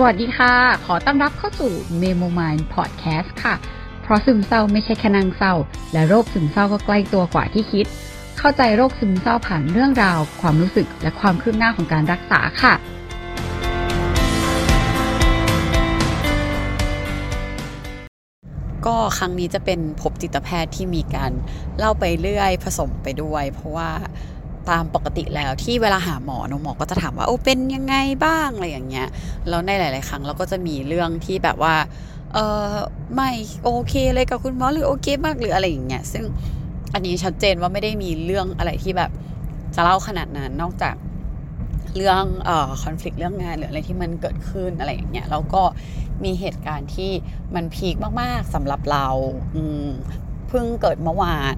สวัสดีค่ะ ขอต้อนรับเข้าสู่ Memo Mind Podcast ค่ะ เพราะซึมเศร้าไม่ใช่แค่นางเศร้า และโรคซึมเศร้าก็ใกล้ตัวกว่าที่คิด เข้าใจโรคซึมเศร้าผ่านเรื่องราว ความรู้สึกและความคืบหน้าของการรักษาค่ะ ก็ครั้งนี้จะเป็นพบจิตแพทย์ที่มีการเล่าไปเรื่อยผสมไปด้วย เพราะว่า ตามปกติแล้วที่เวลาหาหมอเนอะหมอก็จะถามว่าโอ้เป็นยังไงบ้างอะไรอย่างเงี้ยแล้วในหลาย ๆ ครั้งเราก็จะมีเรื่องที่แบบว่าเออไม่โอเคเลยกับคุณหมอหรือโอเคมากหรืออะไรอย่างเงี้ยซึ่งอันนี้ชัดเจนว่าไม่ได้มีเรื่องอะไรที่แบบจะเล่าขนาดนั้นนอกจากเรื่องเอ่อคอน FLICT เรื่องงานหรืออะไรที่มันเกิดขึ้นอะไรอย่างเงี้ยแล้วก็มีเหตุการณ์ที่มันพีคมากๆสำหรับเราอืมเพิ่งเกิดเมื่อวาน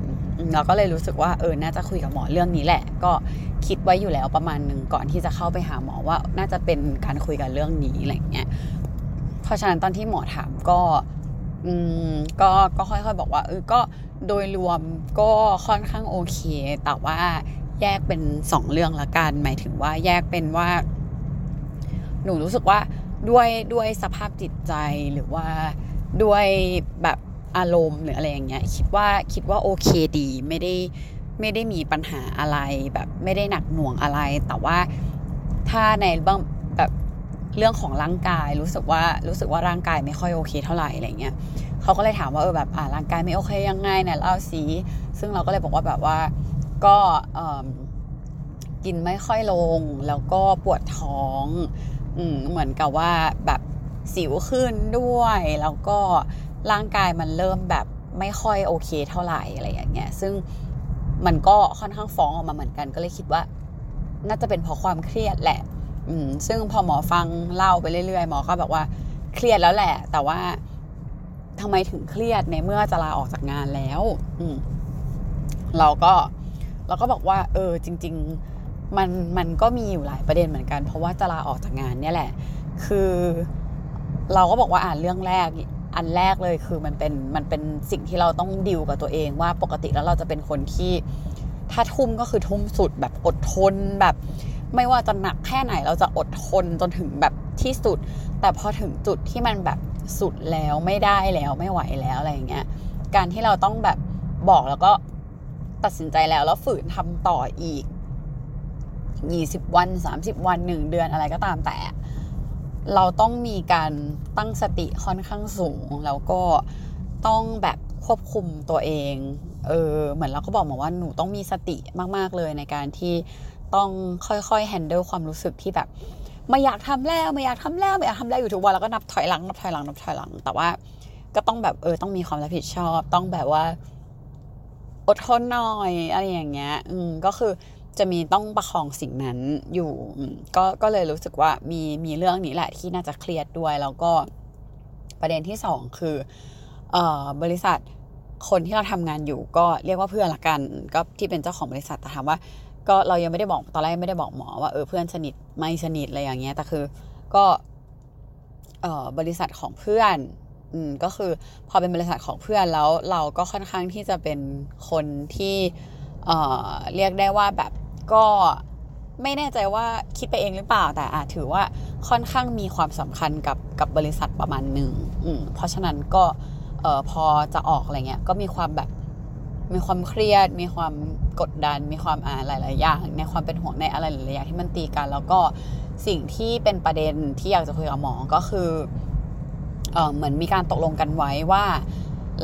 เราก็เลยรู้สึกว่าเออน่าจะคุยกับหมอเรื่องนี้แหละ ก็คิดไว้อยู่แล้วประมาณหนึ่งก่อนที่จะเข้าไปหาหมอว่าน่าจะเป็นการคุยกันเรื่องนี้อะไรเงี้ยเพราะฉะนั้นตอนที่หมอถามก็อืมก็ก็ค่อยๆบอกว่าเออก็โดยรวมก็ค่อนข้างโอเค แต่ว่าแยกเป็นสองเรื่องละกัน หมายถึงว่าแยกเป็นว่า หนูรู้สึกว่าด้วยด้วยสภาพจิตใจหรือว่าด้วยแบบ อารมณ์หรืออะไรอย่างเงี้ยคิดว่าคิดว่าโอเคดีไม่ได้ไม่ได้มีปัญหาอะไรแบบไม่ได้หนักหน่วงอะไร แต่ว่าถ้าในบางแบบเรื่องของร่างกายรู้สึกว่ารู้สึกว่าร่างกายไม่ค่อยโอเคเท่าไหร่อะไรเงี้ยเขาก็เลยถามว่าเออแบบอ่าร่างกายไม่โอเคยังไงเนี่ยเล่าสิซึ่งเราก็เลยบอกว่าแบบว่าก็กินไม่ค่อยลง แล้วก็ปวดท้องอืเหมือนกับว่าแบบสิวขึ้นด้วย แล้วก็ ร่างกายมันเริ่มแบบไม่ค่อยโอเคเท่าไหร่อะไรอย่างเงี้ยซึ่งมันก็ค่อนข้างฟ้องออกมาเหมือนกัน ก็เลยคิดว่า น่าจะเป็นเพราะความเครียดแหละ อืมซึ่งพอหมอฟังเล่าไปเรื่อยๆหมอก็บอกว่าเครียดแล้วแหละ แต่ว่าทำไมถึงเครียดในเมื่อจะลาออกจากงานแล้ว อืมเราก็เราก็บอกว่า เออ จริง ๆ มันมันก็มีอยู่หลายประเด็นเหมือนกัน เพราะว่าจะลาออกจากงานเนี่ยแหละ คือ เราก็บอกว่าอ่านเรื่องแรก อันแรกเลยคือมันเป็นมันเป็นสิ่งที่เราต้องดิวกับตัวเองว่าปกติแล้วเราจะเป็นคนที่ ถ้าทุ่มก็คือทุ่มสุดแบบอดทนแบบ ไม่ว่าจะหนักแค่ไหนเราจะอดทนจนถึงแบบที่สุด แต่พอถึงจุดที่มันแบบสุดแล้วไม่ได้แล้วไม่ไหวแล้วอะไรอย่างเงี้ยการที่เราต้องแบบบอกแล้วก็ตัดสินใจแล้วแล้วฝืนทำต่ออีก 20 วัน 30 วัน1เดือนอะไรก็ตามแต่ เราต้องมีการตั้งสติค่อนข้างสูง แล้วก็ต้องแบบควบคุมตัวเอง เออ เหมือนเราก็บอกมาว่าหนูต้องมีสติมาก ๆ เลยในการที่ต้องค่อยๆแฮนเดิลความรู้สึกที่แบบไม่อยากทำแล้วไม่อยากทำแล้วไม่อยากทำแล้วอยู่ทุกวันแล้วก็นับถอยหลังนับถอยหลังนับถอยหลัง แต่ว่าก็ต้องแบบเออต้องมีความรับผิดชอบ ต้องแบบว่า อดทนหน่อยอะไรอย่างเงี้ย อืมก็คือ จะมีต้องประคองสิ่งนั้นอยู่ก็ก็เลยรู้สึกว่ามีมีเรื่องนี้แหละที่น่าจะเครียดด้วย แล้วก็ประเด็นที่สองคืออบริษัทคนที่เราทำงานอยู่ก็เรียกว่าเพื่อนละกัน ก็ที่เป็นเจ้าของบริษัทแต่ถามว่า ก็เรายังไม่ได้บอกตอนแรกไม่ได้บอกหมอว่าเออเพื่อนสนิทไม่สนิทอะไรอย่างเงี้ยแต่คือก็เออบริษัทของเพื่อนอืมก็คือพอเป็นบริษัทของเพื่อนแล้วเราก็ค่อนข้างที่จะเป็นคนที่ เเรียกได้ว่าแบบก็ไม่แน่ใจว่าคิดไปเองหรือเปล่าแต่อาจถือว่าค่อนข้างมีความสำคัญกับกับบริษัทประมาณหนึ่งเพราะฉะนั้นก็พอจะออกอะไรเงี้ยก็มีความแบบมีความเครียด มีความกดดัน มีความอ่าหลาย ๆ อย่าง ในความเป็นห่วงในอะไรหลาย ๆ อย่างที่มันตีกัน แล้วก็สิ่งที่เป็นประเด็นที่อยากจะคุยกับหมอก็คือเออเหมือนมีการตกลงกันไว้ว่า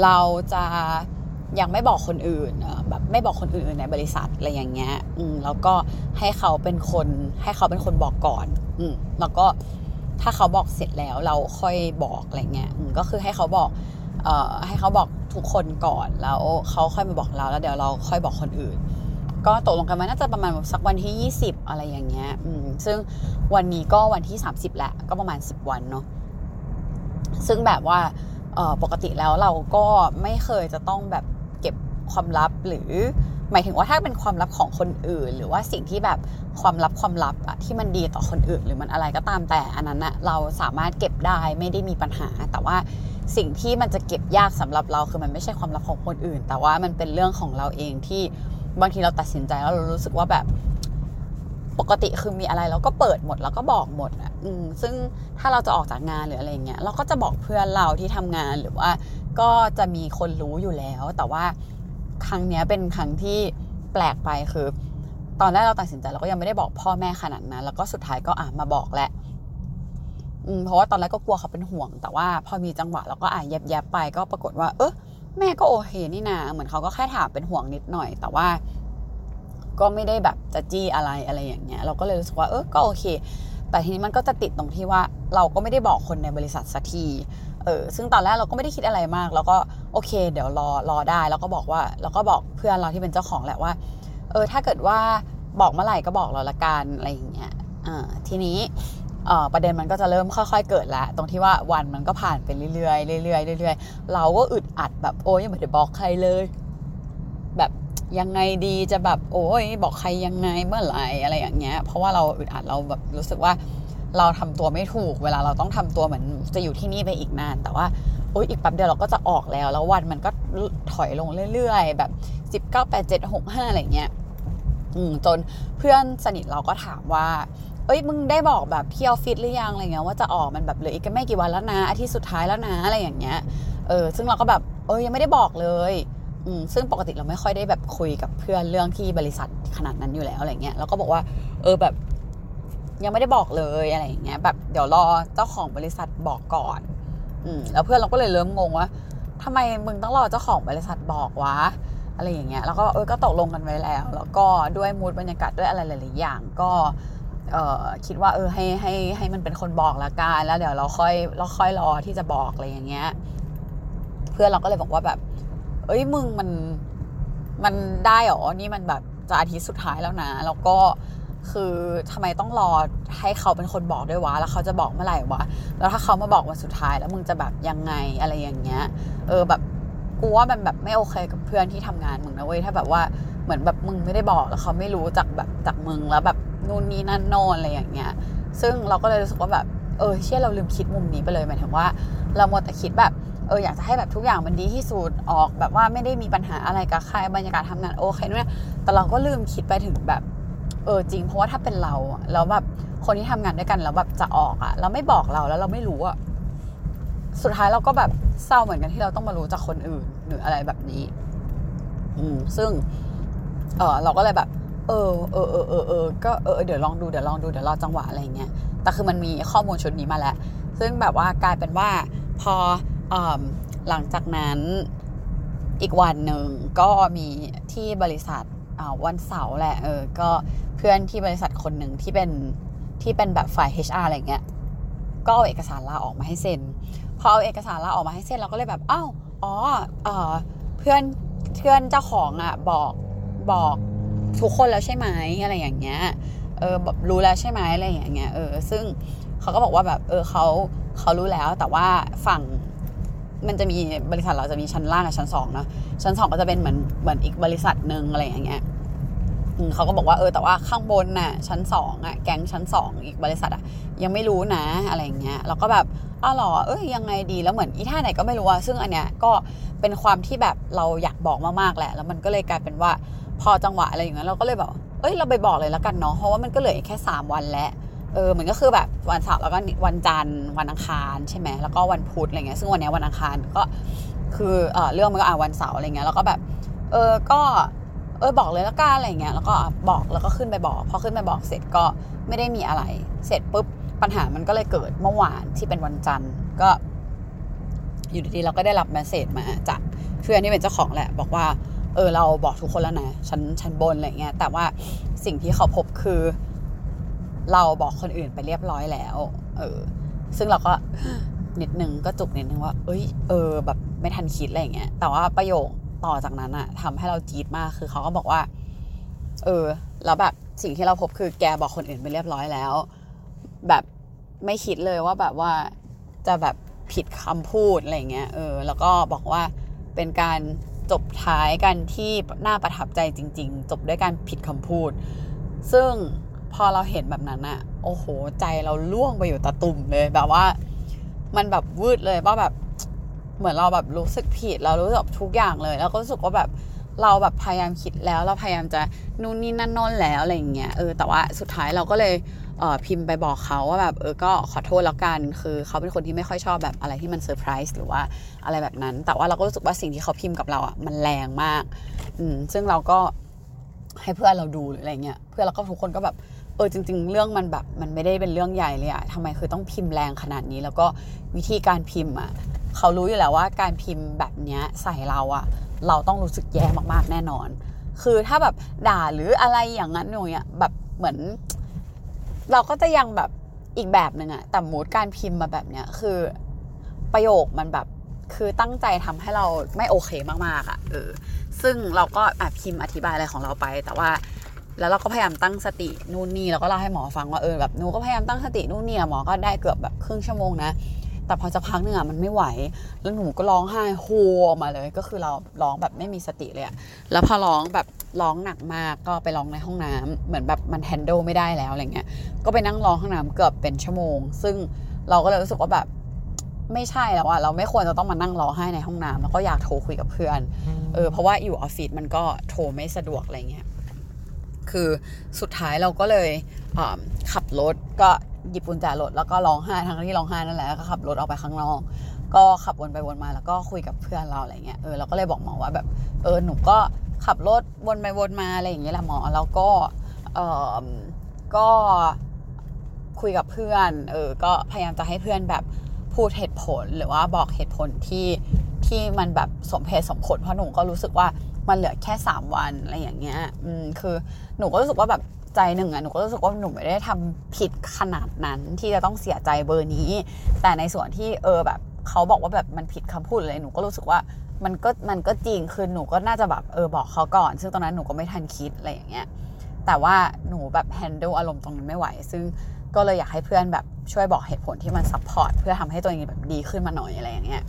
เราจะ ยังไม่บอกคนอื่นแบบไม่บอกคนอื่นในบริษัทอะไรอย่างเงี้ยอืมแล้วก็ให้เขาเป็นคนให้เขาเป็นคนบอกก่อนอืมแล้วก็ถ้าเขาบอกเสร็จแล้วเราค่อยบอกอะไรเงี้ยอืมก็คือให้เขาบอกเอ่อให้เขาบอกทุกคนก่อนแล้วเขาค่อยมาบอกเราแล้วเดี๋ยวเราค่อยบอกคนอื่น ก็ตกลงกันมาน่าจะประมาณสักวันที่ 20 อะไรอย่างเงี้ยอืมซึ่งวันนี้ก็วันที่ 30แหละก็ประมาณ 10 วันเนาะซึ่งแบบว่าปกติแล้วเราก็ไม่เคยจะต้องแบบ ความลับหรือหมายถึงว่าถ้าเป็นความลับของคนอื่น หรือว่าสิ่งที่แบบความลับความลับอะที่มันดีต่อคนอื่น หรือมันอะไรก็ตามแต่อันนั้นอะเราสามารถเก็บได้ไม่ได้มีปัญหา แต่ว่าสิ่งที่มันจะเก็บยากสำหรับเราคือมันไม่ใช่ความลับของคนอื่น แต่ว่ามันเป็นเรื่องของเราเองที่บางทีเราตัดสินใจแล้วเรารู้สึกว่าแบบปกติคือมีอะไรเราก็เปิดหมดแล้วก็บอกหมดอะอืมซึ่งถ้าเราจะออกจากงานหรืออะไรเงี้ยเราก็จะบอกเพื่อนเราที่ทำงานหรือว่าก็จะมีคนรู้อยู่แล้ว แต่ว่า ครั้งเนี้ยเป็นครั้งที่แปลกไปคือ ตอนแรกเราตัดสินใจเราก็ยังไม่ได้บอกพ่อแม่ขนาดนั้น แล้วก็สุดท้ายก็อะมาบอกแหละเพราะว่าตอนแรกก็กลัวเขาเป็นห่วง แต่ว่าพอมีจังหวะเราก็อะแยบๆไปก็ปรากฏว่า เออแม่ก็โอเคนี่นาเหมือนเขาก็แค่ถามเป็นห่วงนิดหน่อย แต่ว่าก็ไม่ได้แบบจะจี้อะไรอะไรอย่างเงี้ย เราก็เลยรู้สึกว่าเออก็โอเค แต่ทีนี้มันก็จะติดตรงที่ว่าเราก็ไม่ได้บอกคนในบริษัทสักที เออซึ่งตอนแรกเราก็ไม่ได้คิดอะไรมาก แล้วก็โอเค เดี๋ยวรอรอได้แล้วก็บอกว่าเราก็บอกเพื่อนเราที่เป็นเจ้าของแหละว่า เออถ้าเกิดว่าบอกเมื่อไหร่ก็บอกเราละกันอะไรอย่างเงี้ยอ่าทีนี้เออประเด็นมันก็จะเริ่มค่อยๆเกิดแล้วตรงที่ว่าวันมันก็ผ่านไปเรื่อยๆเรื่อยๆเรื่อยๆเราก็อึดอัดแบบโอ้ยยังไม่ได้บอกใครเลย แบบยังไงดีจะแบบโอ้ยบอกใครยังไงเมื่อไหร่อะไรอย่างเงี้ย เพราะว่าเราอึดอัดเราแบบรู้สึกว่า เราทำตัวไม่ถูก เวลาเราต้องทำตัวเหมือนจะอยู่ที่นี่ไปอีกนาน แต่ว่าโอ้ยอีกแป๊บเดียวเราก็จะออกแล้ว แล้ววันมันก็ถอยลงเรื่อยๆ แบบสิบเก้าแปดเจ็ดหกห้าอะไรเงี้ยอืมจนเพื่อนสนิทเราก็ถามว่า เอ้ยมึงได้บอกแบบที่ออฟฟิศหรือยังอะไรเงี้ยว่าจะออกมันแบบเหลืออีกไม่กี่วันแล้วนะอาทิตย์สุดท้ายแล้วนะอะไรอย่างเงี้ย เออซึ่งเราก็แบบเออยังไม่ได้บอกเลยอืมซึ่งปกติเราไม่ค่อยได้แบบคุยกับเพื่อนเรื่องที่บริษัทขนาดนั้นอยู่แล้วอะไรเงี้ยเราก็บอกว่า เออแบบ ยังไม่ได้บอกเลยอะไรอย่างเงี้ยแบบเดี๋ยวรอเจ้าของบริษัทบอกก่อนอืมแล้วเพื่อนเราก็เลยเริ่มงงว่าทำไมมึงต้องรอเจ้าของบริษัทบอกวะอะไรอย่างเงี้ยแล้วก็เออก็ตกลงกันไว้แล้ว แล้วก็ด้วยมูดบรรยากาศด้วยอะไรหลายๆอย่างก็เออคิดว่าเออให้ให้ให้มันเป็นคนบอกละกันแล้วเดี๋ยวเราค่อยเราค่อยรอที่จะบอกอะไรอย่างเงี้ย เพื่อนเราก็เลยบอกว่าแบบ เอ้ยมึงมันมันได้เหรอนี่มันแบบจะอาทิตย์สุดท้ายแล้วนะ แล้วก็ คือทำไมต้องรอให้เขาเป็นคนบอกด้วยวะ แล้วเขาจะบอกเมื่อไหร่วะ แล้วถ้าเขามาบอกวันสุดท้ายแล้วมึงจะแบบยังไงอะไรอย่างเงี้ย เออแบบกูว่ามันแบบไม่โอเคกับเพื่อนที่ทำงานมึงนะเว้ย ถ้าแบบว่าเหมือนแบบมึงไม่ได้บอกแล้วเขาไม่รู้จากแบบจากมึงแล้วแบบนู่นนี่นั่นโน่นอะไรอย่างเงี้ย ซึ่งเราก็เลยรู้สึกว่าแบบเออเชื่อเราลืมคิดมุมนี้ไปเลยหมายถึงว่า เราหมดแต่คิดแบบเอออยากจะให้แบบทุกอย่างมันดีที่สุดออก แบบว่าไม่ได้มีปัญหาอะไรกับใครบรรยากาศทำงานโอเคนู่นแต่เราก็ลืมคิดไปถึงแบบ เออจริง เพราะว่าถ้าเป็นเราแล้วแบบคนที่ทำงานด้วยกันแล้วแบบจะออกอะเราไม่บอกเราแล้วเราไม่รู้อะสุดท้ายเราก็แบบเศร้าเหมือนกันที่เราต้องมารู้จากคนอื่นหรืออะไรแบบนี้ อืมซึ่ง เออเราก็เลยแบบ เออเออเออเออเออก็เออเดี๋ยวลองดูเดี๋ยวลองดูเดี๋ยวรอจังหวะอะไรเงี้ยแต่คือมันมีข้อมูลชุดนี้มาแล้ว ซึ่งแบบว่ากลายเป็นว่าพออหลังจากนั้นอีกวันหนึ่งก็มีที่บริษัท วันเสาร์แหละเออก็เพื่อนที่บริษัทคนหนึ่งที่เป็นที่เป็นแบบฝ่าย HR อะไรเงี้ยก็เอาเอกสารลาออกมาให้เซ็นพอเอาเอกสารลาออกมาให้เซ็นเราก็เลยแบบอ้าวอ๋อเออเพื่อนเพื่อนเจ้าของอะบอกบอกทุกคนแล้วใช่ไหมอะไรอย่างเงี้ยเออแบบรู้แล้วใช่ไหมอะไรอย่างเงี้ยเออซึ่งเขาก็บอกว่าแบบเออเขาเขารู้แล้วแต่ว่าฝั่ง มันจะมีบริษัทเราจะมีชั้นล่างกับชั้นสองเนาะชั้นสองก็จะเป็นเหมือนเหมือนอีกบริษัทหนึ่งอะไรอย่างเงี้ยเขาก็บอกว่าเออแต่ว่าข้างบนน่ะชั้นสองอะแก๊งชั้นสองอีกบริษัทอะยังไม่รู้นะอะไรอย่างเงี้ยเราก็แบบอ้าวหรอเอ้ยยังไงดีแล้วเหมือนอีท่าไหนก็ไม่รู้อะซึ่งอันเนี้ยก็เป็นความที่แบบเราอยากบอกมากๆแหละ แล้วมันก็เลยกลายเป็นว่าพอจังหวะอะไรอย่างเงี้ยเราก็เลยแบบเอ้ยเราไปบอกเลยแล้วกันเนาะเพราะว่ามันก็เหลือแค่สามวันแล้ว เออมันก็คือแบบวันเสาร์แล้วก็วันจันทร์วันอังคารใช่ไหมแล้วก็วันพุธอะไรเงี้ยซึ่งวันนี้วันอังคารก็คือเออเรื่องมันก็อ่าวันเสาร์อะไรเงี้ยแล้วก็แบบ เออก็เออบอกเลยแล้วกันอะไรเงี้ยแล้วก็บอกแล้วก็ขึ้นไปบอกพอขึ้นไปบอกเสร็จก็ไม่ได้มีอะไร เสร็จปุ๊บปัญหามันก็เลยเกิดเมื่อวานที่เป็นวันจันทร์ก็ อยู่ดีๆเราก็ได้รับแมสเซจมาจากเพื่อนที่เป็นเจ้าของแหละ บอกว่า เออเราบอกทุกคนแล้วนะชั้นชั้นบนอะไรเงี้ยแต่ว่าสิ่งที่เขาพบคือ เราบอกคนอื่นไปเรียบร้อยแล้ว เออ ซึ่งเราก็นิดนึงก็จุกนิดนึงว่า เอ้ย เออ แบบไม่ทันคิดอะไรเงี้ย แต่ว่าประโยคต่อจากนั้นอะทำให้เราจี๊ดมาก คือเขาก็บอกว่า เออ แล้วแบบสิ่งที่เราพบคือแกบอกคนอื่นไปเรียบร้อยแล้ว แบบไม่คิดเลยว่าแบบว่าจะแบบผิดคำพูดอะไรเงี้ย เออ แล้วก็บอกว่าเป็นการจบท้ายกันที่น่าประทับใจจริง ๆ จบด้วยการผิดคำพูด ซึ่ง พอเราเห็นแบบนั้นอะโอ้โห ใจเราร่วงไปอยู่ตาตุ่มเลยแบบว่า มันแบบวืดเลยว่าแบบ เหมือนเราแบบรู้สึกผิด เรารู้สึกทุกอย่างเลย แล้วก็รู้สึกว่าแบบเราแบบพยายามคิดแล้วเราพยายามจะนู่นนี่นั่นน่นแล้วอะไรอย่างเงี้ยเออแต่ว่าสุดท้ายเราก็เลยเออพิมพ์ไปบอกเขาว่าแบบเออก็ขอโทษแล้วกัน คือเขาเป็นคนที่ไม่ค่อยชอบแบบอะไรที่มันเซอร์ไพรส์หรือว่าอะไรแบบนั้น แต่ว่าเราก็รู้สึกว่าสิ่งที่เขาพิมพ์กับเราอะมันแรงมากอืมซึ่งเราก็ให้เพื่อนเราดูหรืออะไรเงี้ยเพื่อนเราก็ทุกคนก็แบบ เออจริง ๆ เรื่องมันแบบมันไม่ได้เป็นเรื่องใหญ่เลยอะทำไมคือต้องพิมพ์แรงขนาดนี้ แล้วก็วิธีการพิมพ์อะเขารู้อยู่แล้วว่าการพิมพ์แบบเนี้ยใส่เราอะเราต้องรู้สึกแย่มากๆแน่นอน คือถ้าแบบด่าหรืออะไรอย่างนั้นหนูอะแบบเหมือน เราก็จะยังแบบอีกแบบหนึ่งอะแต่มูดการพิมพ์มาแบบเนี้ยคือประโยคมันแบบคือตั้งใจทำให้เราไม่โอเคมากๆอะเออซึ่งเราก็อพิมพ์อธิบายอะไรของเราไป แต่ว่า แล้วเราก็พยายามตั้งสตินู่นนี่แล้วก็เล่าให้หมอฟังว่าเออแบบหนูก็พยายามตั้งสตินู่นนี่หมอก็ได้เกือบแบบครึ่งชั่วโมงนะแต่พอจะพักหนึ่งอะมันไม่ไหว แล้วหนูก็ร้องไห้โฮมาเลย ก็คือเราร้องแบบไม่มีสติเลยอะแล้วพอร้องแบบร้องหนักมากก็ไปร้องในห้องน้ำเหมือนแบบมัน handle ไม่ได้แล้วอะไรเงี้ย ก็ไปนั่งร้องห้องน้ำเกือบเป็นชั่วโมง ซึ่งเราก็เลยรู้สึกว่าแบบไม่ใช่แล้วอะเราไม่ควรจะต้องมานั่งร้องไห้ในห้องน้ำแล้วก็อยากโทรคุยกับเพื่อน เออ เพราะว่าอยู่ออฟฟิศมันก็โทรไม่สะดวกอะไรเงี้ย คือสุดท้ายเราก็เลยขับรถก็หยิบกุญแจรถแล้วก็ร้องไห้ทั้งที่ร้องไห้นั่นแหละก็ขับรถออกไปข้างนอก ก็ขับวนไปวนมาแล้วก็คุยกับเพื่อนเราอะไรเงี้ยเออเราก็เลยบอกหมอว่าแบบเออหนูก็ขับรถวนไปวนมาอะไรอย่างเงี้ยแหละหมอแล้วก็เออก็คุยกับเพื่อนเออก็พยายามจะให้เพื่อนแบบพูดเหตุผลหรือว่าบอกเหตุผลที่ที่มันแบบสมเพศสมผลเพราะหนูก็รู้สึกว่า มันเหลือแค่ 3 วันอะไรอย่างเงี้ยอืมคือหนูก็รู้สึกว่าแบบใจหนึ่งอะหนูก็รู้สึกว่าหนูไม่ได้ทำผิดขนาดนั้นที่จะต้องเสียใจเบอร์นี้ แต่ในส่วนที่เออแบบเขาบอกว่าแบบมันผิดคำพูดเลยหนูก็รู้สึกว่ามันก็มันก็จริงคือหนูก็น่าจะแบบเออบอกเขาก่อน ซึ่งตอนนั้นหนูก็ไม่ทันคิดอะไรอย่างเงี้ยแต่ว่าหนูแบบ handle อารมณ์ตรงนั้นไม่ไหว ซึ่งก็เลยอยากให้เพื่อนแบบช่วยบอกเหตุผลที่มัน support เพื่อทำให้ตัวเองแบบดีขึ้นมาหน่อยอะไรอย่างเงี้ย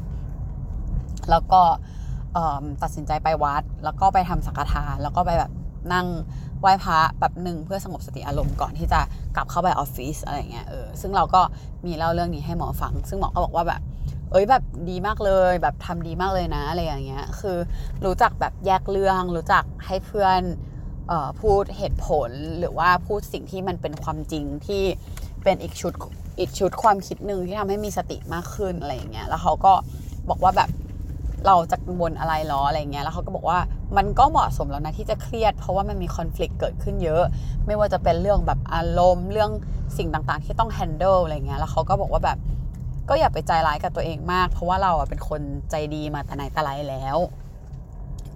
แล้วก็ ตัดสินใจไปวัด แล้วก็ไปทำสังฆทาน แล้วก็ไปแบบนั่งไหว้พระแบบหนึ่งเพื่อสงบสติอารมณ์ก่อนที่จะกลับเข้าไปออฟฟิศอะไรเงี้ยเออซึ่งเราก็มีเล่าเรื่องนี้ให้หมอฟัง ซึ่งหมอก็บอกว่าแบบ เอ้ยแบบดีมากเลยแบบทำดีมากเลยนะอะไรอย่างเงี้ยคือรู้จักแบบแยกเรื่องรู้จักให้เพื่อนออพูดเหตุผลหรือว่าพูดสิ่งที่มันเป็นความจริงที่เป็นอีกชุดอีกชุดความคิดหนึ่งที่ทำให้มีสติมากขึ้นอะไรอย่างเงี้ยแล้วเขาก็บอกว่าแบบ เราจะกังวลอะไรหรออะไรเงี้ยแล้วเขาก็บอกว่ามันก็เหมาะสมแล้วนะที่จะเครียด เพราะว่ามันมีคอน FLICT เกิดขึ้นเยอะ ไม่ว่าจะเป็นเรื่องแบบอารมณ์เรื่องสิ่งต่างๆ ที่ต้อง handle อะไรเงี้ยแล้วเขาก็บอกว่าแบบก็อย่าไปใจร้ายกับตัวเองมาก เพราะว่าเราอะเป็นคนใจดีมาแต่ไหนแต่ไรแล้ว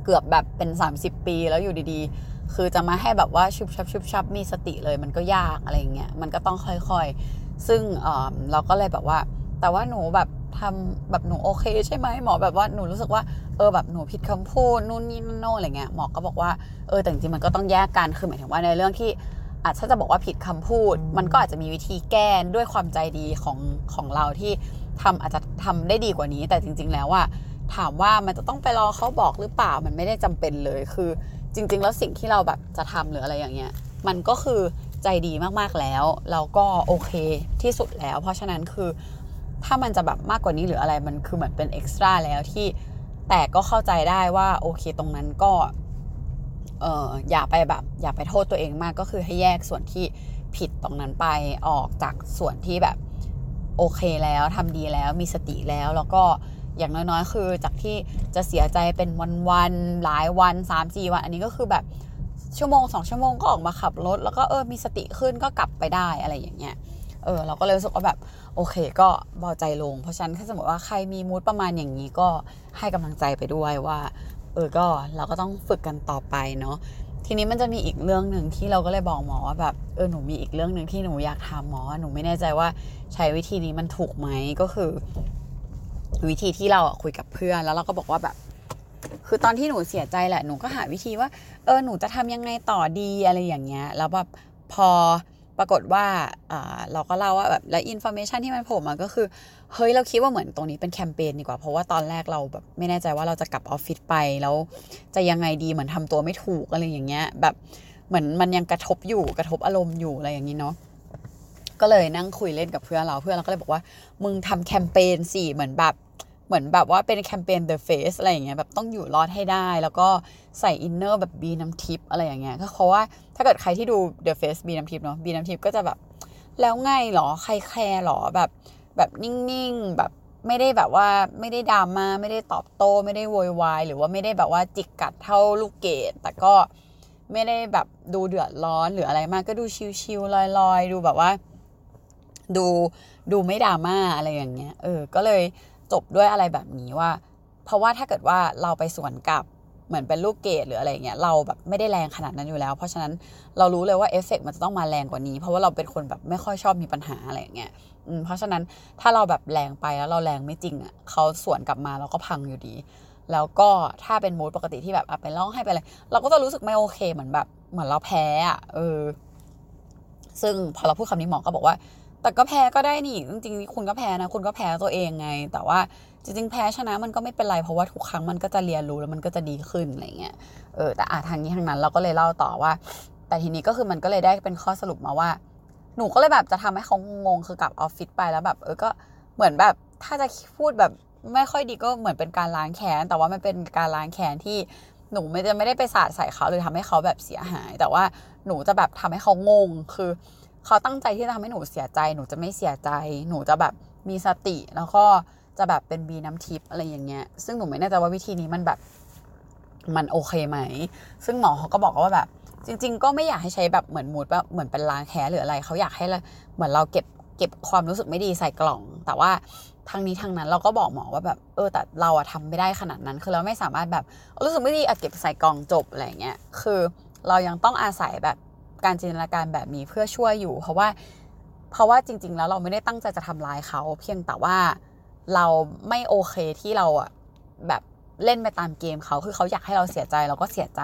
เกือบแบบเป็น 30 ปีแล้วอยู่ดีๆ คือจะมาให้แบบว่าชุบชับชุบชับมีสติเลย มันก็ยากอะไรเงี้ยมันก็ต้องค่อยๆ ซึ่งเเราก็เลยแบบว่า แต่ว่าหนูแบบ ทำแบบหนูโอเค ใช่ไหมหมอแบบว่าหนูรู้สึกว่าเออแบบหนูผิดคำพูดนู่นนี่นั่นโน่อะไรเงี้ยหมอก็บอกว่าเออแต่จริงมันก็ต้องแยกกันคือหมายถึงว่าในเรื่องที่อาจจะจะบอกว่าผิดคำพูด มันก็อาจจะมีวิธีแก้ด้วยความใจดีของของเราที่ทำอาจจะทำได้ดีกว่านี้ แต่จริง ๆ แล้วว่าถามว่ามันจะต้องไปรอเขาบอกหรือเปล่ามันไม่ได้จำเป็นเลยคือ จริง ๆ แล้วสิ่งที่เราแบบจะทำหรืออะไรอย่างเงี้ย มันก็คือใจดีมากๆแล้วแล้วก็โอเคที่สุดแล้ว เพราะฉะนั้นคือ ถ้ามันจะแบบมากกว่านี้หรืออะไรมันคือเหมือนเป็นเอ็กซ์ตร้าแล้วที่แต่ก็เข้าใจได้ว่าโอเคตรงนั้นก็เอออย่าไปแบบ อย่าไปโทษตัวเองมากก็คือให้แยกส่วนที่ผิดตรงนั้นไปออกจากส่วนที่แบบโอเคแล้วทำดีแล้วมีสติแล้วแล้วก็อย่างน้อยๆ คือจากที่จะเสียใจเป็นวันๆหลายวัน3ามสี่วันอันนี้ก็คือแบบชั่วโมงสองชั่วโมงก็ออกมาขับรถ แล้วก็เออมีสติขึ้นก็กลับไปได้อะไรอย่างเงี้ยเออเราก็เลยรู้สึกว่าแบบ โอเคก็เบาใจลง เพราะฉะนั้นถ้าสมมติว่าใครมีมูดประมาณอย่างนี้ก็ให้กำลังใจไปด้วยว่า เออก็เราก็ต้องฝึกกันต่อไปเนาะทีนี้มันจะมีอีกเรื่องหนึ่งที่เราก็เลยบอกหมอว่าแบบเออหนูมีอีกเรื่องหนึ่งที่หนูอยากทำหมอหนูไม่แน่ใจว่าใช้วิธีนี้มันถูกไหมก็คือ วิธีที่เราคุยกับเพื่อนแล้วเราก็บอกว่าแบบ คือตอนที่หนูเสียใจแหละหนูก็หาวิธีว่า เออหนูจะทำยังไงต่อดีอะไรอย่างเงี้ย แล้วแบบพอ ปรากฏว่าเราก็เล่าว่าแบบและ information ที่มันโผล่มาก็คือ เฮ้ย เราคิดว่าเหมือนตรงนี้เป็นแคมเปญดีกว่า เพราะว่าตอนแรกเราแบบไม่แน่ใจว่าเราจะกลับออฟฟิศไปแล้วจะยังไงดีเหมือนทำตัวไม่ถูกอะไรอย่างเงี้ยแบบเหมือนมันยังกระทบอยู่กระทบอารมณ์อยู่อะไรอย่างนี้เนาะก็เลยนั่งคุยเล่นกับเพื่อนเราเพื่อนเราก็เลยบอกว่า มึงทำแคมเปญสิเหมือนแบบ เหมือนแบบว่าเป็นแคมเปญ The Face อะไรอย่างเงี้ยแบบต้องอยู่รอดให้ได้ แล้วก็ใส่ inner แบบบีน้ำทิพย์อะไรอย่างเงี้ยก็เพราะว่าถ้าเกิดใครที่ดู The Face บีน้ำทิพย์เนาะบีน้ำทิพย์ก็จะแบบ แล้วไงหรอใครแคร์หรอแบบแบบนิ่งๆแบบไม่ได้แบบว่าไม่ได้ดราม่าไม่ได้ตอบโต้ไม่ได้โวยวายหรือว่าไม่ได้แบบว่าจิกกัดเท่าลูกเกดแต่ก็ไม่ได้แบบดูเดือดร้อนหรืออะไรมากก็ดูชิวๆลอยๆ ดูแบบว่า ดูดูไม่ดราม่าอะไรอย่างเงี้ยเออ ก็เลย จบด้วยอะไรแบบนี้ว่า เพราะว่าถ้าเกิดว่าเราไปสวนกับเหมือนเป็นลูกเกดหรืออะไรเงี้ยเราแบบไม่ได้แรงขนาดนั้นอยู่แล้ว เพราะฉะนั้นเรารู้เลยว่าเอฟเฟกมันจะต้องมาแรงกว่านี้ เพราะว่าเราเป็นคนแบบไม่ค่อยชอบมีปัญหาอะไรอย่างเงี้ยเพราะฉะนั้นถ้าเราแบบแรงไปแล้วเราแรงไม่จริงอะเขาสวนกลับมาเราก็พังอยู่ดี แล้วก็ถ้าเป็นมูดปกติที่แบบไปร้องให้ไปเลยเราก็จะรู้สึกไม่โอเคเหมือนแบบเหมือนเราแพ้อะเออซึ่งพอเราพูดคำนี้หมอก็บอกว่า แต่ก็แพ้ก็ได้นี่จริงๆคุณก็แพ้นะ คุณก็แพ้ตัวเองไง แต่ว่าจริงๆ แพ้ชนะมันก็ไม่เป็นไร เพราะว่าทุกครั้งมันก็จะเรียนรู้แล้วมันก็จะดีขึ้นอะไรเงี้ยเออแต่อาทางนี้ทางนั้นเราก็เลยเล่าต่อว่า แต่ทีนี้ก็คือมันก็เลยได้เป็นข้อสรุปมาว่า หนูก็เลยแบบจะทำให้เขางงคือกลับออฟฟิศไปแล้วแบบ เออก็เหมือนแบบถ้าจะพูดแบบไม่ค่อยดีก็เหมือนเป็นการล้างแค้นแต่ว่ามันเป็นการล้างแค้นที่หนูไม่จะไม่ได้ไปสาดใส่เขาเลยทำให้เขาแบบเสียหาย แต่ว่าหนูจะแบบทำให้เขางงคือ เขาตั้งใจที่จะทำให้หนูเสียใจ หนูจะไม่เสียใจ หนูจะแบบมีสติ แล้วก็จะแบบเป็นบีน้ำทิพย์อะไรอย่างเงี้ย ซึ่งหนูไม่แน่ใจว่าวิธีนี้มันแบบมันโอเคไหม ซึ่งหมอเขาก็บอกว่าแบบ จริง ๆ ก็ไม่อยากให้ใช้แบบเหมือนมูดแบบเหมือนเป็นล้างแค้หรืออะไร เขาอยากให้เหมือนเราเก็บเก็บความรู้สึกไม่ดีใส่กล่อง แต่ว่าทางนี้ทางนั้นเราก็บอกหมอว่าแบบเออแต่เราอะทำไม่ได้ขนาดนั้น คือเราไม่สามารถแบบรู้สึกไม่ดีอะเก็บใส่กล่องจบอะไรเงี้ย คือเรายังต้องอาศัยแบบ การจินตนาการแบบนี้เพื่อช่วยอยู่ เพราะว่าเพราะว่าจริง ๆ แล้วเราไม่ได้ตั้งใจจะทำร้ายเขา เพียงแต่ว่าเราไม่โอเคที่เราอะแบบเล่นไปตามเกมเขาคือเขาอยากให้เราเสียใจเราก็เสียใจ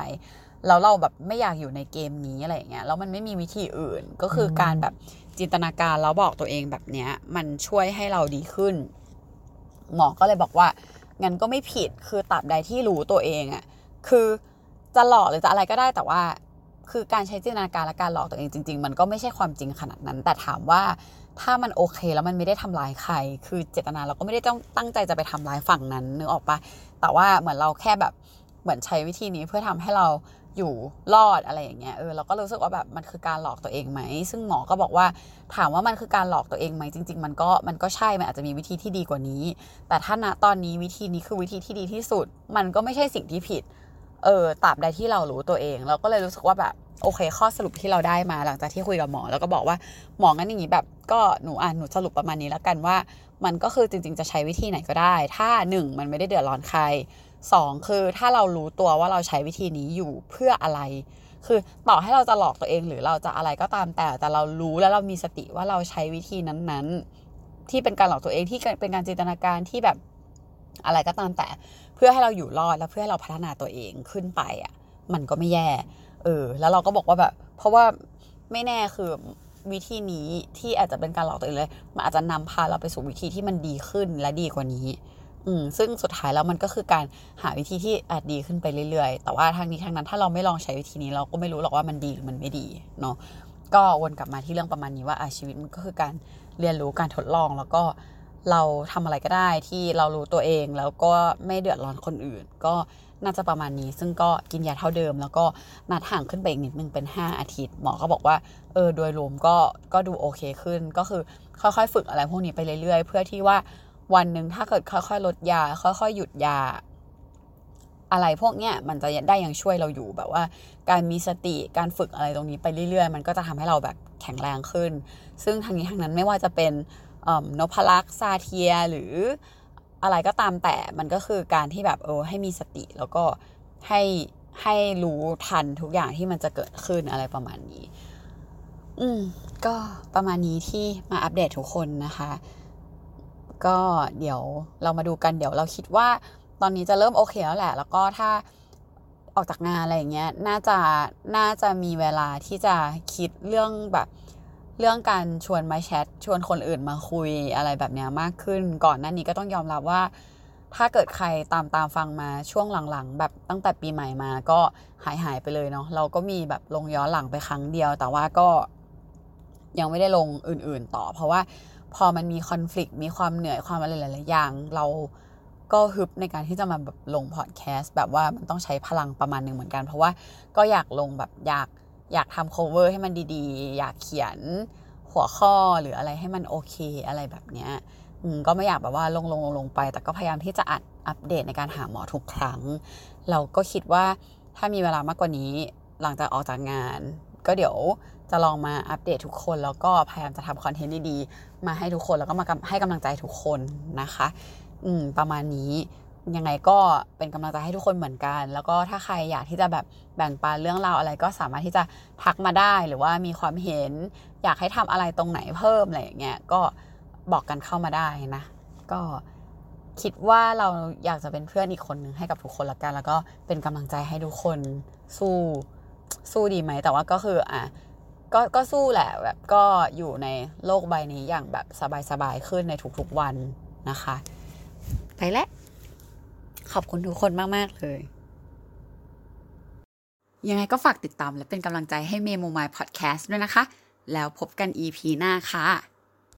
แล้วเราแบบไม่อยากอยู่ในเกมนี้อะไรอย่างเงี้ยแล้วมันไม่มีวิธีอื่นก็คือการแบบจินตนาการแล้วบอกตัวเองแบบเนี้ยมันช่วยให้เราดีขึ้น หมอก็เลยบอกว่างั้นก็ไม่ผิดคือตับใดที่รู้ตัวเองอะคือจะหลอกหรือจะอะไรก็ได้แต่ว่า คือการใช้จินตนาการและการหลอกตัวเองจริง ๆ มันก็ไม่ใช่ความจริงขนาดนั้น แต่ถามว่าถ้ามันโอเคแล้วมันไม่ได้ทำร้ายใคร คือเจตนาเราก็ไม่ได้ต้องตั้งใจจะไปทำร้ายฝั่งนั้นนึกออกปะแต่ว่าเหมือนเราแค่แบบเหมือนใช้วิธีนี้เพื่อทำให้เราอยู่รอดอะไรอย่างเงี้ยเออเราก็รู้สึกว่าแบบมันคือการหลอกตัวเองไหม ซึ่งหมอก็บอกว่าถามว่ามันคือการหลอกตัวเองไหมจริง ๆ มันก็มันก็ใช่มันอาจจะมีวิธีที่ดีกว่านี้ แต่ถ้าณตอนนี้วิธีนี้คือวิธีที่ดีที่สุด มันก็ไม่ใช่สิ่งที่ผิด เออตราบใดที่เรารู้ตัวเอง เราก็เลยรู้สึกว่าแบบโอเค ข้อสรุปที่เราได้มาหลังจากที่คุยกับหมอ แล้วก็บอกว่าหมองั้นอย่างนี้แบบก็หนูอ่านหนูสรุปประมาณนี้แล้วกันว่า มันก็คือจริง ๆ จะใช้วิธีไหนก็ได้ ถ้าหนึ่งมันไม่ได้เดือดร้อนใครสองคือถ้าเรารู้ตัวว่าเราใช้วิธีนี้อยู่เพื่ออะไร คือต่อให้เราจะหลอกตัวเองหรือเราจะอะไรก็ตามแต่แต่เรารู้แล้วเรามีสติว่าเราใช้วิธีนั้นๆ ที่เป็นการหลอกตัวเองที่เป็นการจินตนาการที่แบบ อะไรก็ตามแต่เพื่อให้เราอยู่รอดแล้วเพื่อให้เราพัฒนาตัวเองขึ้นไปอะมันก็ไม่แย่เออแล้วเราก็บอกว่าแบบ เพราะว่าไม่แน่คือวิธีนี้ที่อาจจะเป็นการหลอกตัวเองเลยมันอาจจะนำพาเราไปสู่วิธีที่มันดีขึ้นและดีกว่านี้ อืมซึ่งสุดท้ายแล้วมันก็คือการหาวิธีที่อาจดีขึ้นไปเรื่อยๆ แต่ว่าทางนี้ทางนั้นถ้าเราไม่ลองใช้วิธีนี้เราก็ไม่รู้หรอกว่ามันดีหรือมันไม่ดีเนาะก็วนกลับมาที่เรื่องประมาณนี้ว่าอาชีวิตมันก็คือการเรียนรู้การทดลองแล้วก็ เราทำอะไรก็ได้ที่เรารู้ตัวเองแล้วก็ไม่เดือดร้อนคนอื่น ก็น่าจะประมาณนี้ ซึ่งก็กินยาเท่าเดิม แล้วก็นัดห่างขึ้นไปอีกนิดนึงเป็น 5 อาทิตย์ หมอก็บอกว่าเออโดยรวมก็ก็ดูโอเคขึ้น ก็คือค่อยๆฝึกอะไรพวกนี้ไปเรื่อยๆ เพื่อที่ว่าวันหนึ่งถ้าเกิดค่อยๆลดยา ค่อย ๆ หยุดยา อะไรพวกเนี้ยมันจะได้ยังช่วยเราอยู่แบบว่า การมีสติการฝึกอะไรตรงนี้ไปเรื่อยๆ มันก็จะทำให้เราแบบแข็งแรงขึ้น ซึ่งทางนี้ทางนั้นไม่ว่าจะเป็น นพลักษ์ซาเทียหรืออะไรก็ตามแต่มันก็คือการที่แบบเออให้มีสติแล้วก็ให้ให้รู้ทันทุกอย่างที่มันจะเกิดขึ้นอะไรประมาณนี้ อืม ก็ประมาณนี้ที่มาอัปเดตทุกคนนะคะ ก็เดี๋ยวเรามาดูกันเดี๋ยวเราคิดว่า ตอนนี้จะเริ่มโอเคแล้วแหละ แล้วก็ถ้าออกจากงานอะไรอย่างเงี้ย น่าจะน่าจะมีเวลาที่จะคิดเรื่องแบบ เรื่องการชวนมาแชทชวนคนอื่นมาคุยอะไรแบบนี้มากขึ้น ก่อนหน้านี้ก็ต้องยอมรับว่า ถ้าเกิดใครตามตามฟังมาช่วงหลังๆ แบบตั้งแต่ปีใหม่มาก็หายหายไปเลยเนาะเราก็มีแบบลงย้อนหลังไปครั้งเดียว แต่ว่าก็ยังไม่ได้ลงอื่นๆต่อ เพราะว่าพอมันมีคอน FLICT มีความเหนื่อยความอะไรหลายๆอย่าง เราก็ฮึบในการที่จะมาแบบลงพอดแคสต์แบบว่ามันต้องใช้พลังประมาณหนึ่งเหมือนกัน เพราะว่าก็อยากลงแบบอยาก อยากทำ cover ให้มันดีๆ อยากเขียนหัวข้อหรืออะไรให้มันโอเคอะไรแบบเนี้ยก็ไม่อยากแบบว่าลงลงลงลงไป แต่ก็พยายามที่จะอัดอัปเดตในการหาหมอทุกครั้ง เราก็คิดว่าถ้ามีเวลามากกว่านี้หลังจากออกจากงาน ก็เดี๋ยวจะลองมาอัปเดตทุกคนแล้วก็พยายามจะทำคอนเทนต์ดีๆมาให้ทุกคนแล้วก็มาให้กำลังใจทุกคนนะคะ อืมประมาณนี้ ยังไงก็เป็นกำลังใจให้ทุกคนเหมือนกัน แล้วก็ถ้าใครอยากที่จะแบบแบ่งปันเรื่องราวอะไรก็สามารถที่จะทักมาได้หรือว่ามีความเห็น อยากให้ทำอะไรตรงไหนเพิ่มอะไรอย่างเงี้ยก็บอกกันเข้ามาได้นะ ก็คิดว่าเราอยากจะเป็นเพื่อนอีกคนหนึ่งให้กับทุกคนละกัน แล้วก็เป็นกำลังใจให้ทุกคนสู้สู้ดีไหมแต่ว่าก็คืออะก็ก็สู้แหละแบบก็อยู่ในโลกใบนี้อย่างแบบสบายๆขึ้นในทุกๆวันนะคะ ไปแล้ว ขอบคุณทุกคนมาก ๆ เลย ยังไงก็ฝากติดตามและเป็นกำลังใจให้เมโมมายพอดแคสต์ด้วยนะคะ แล้วพบกัน EP หน้าค่ะ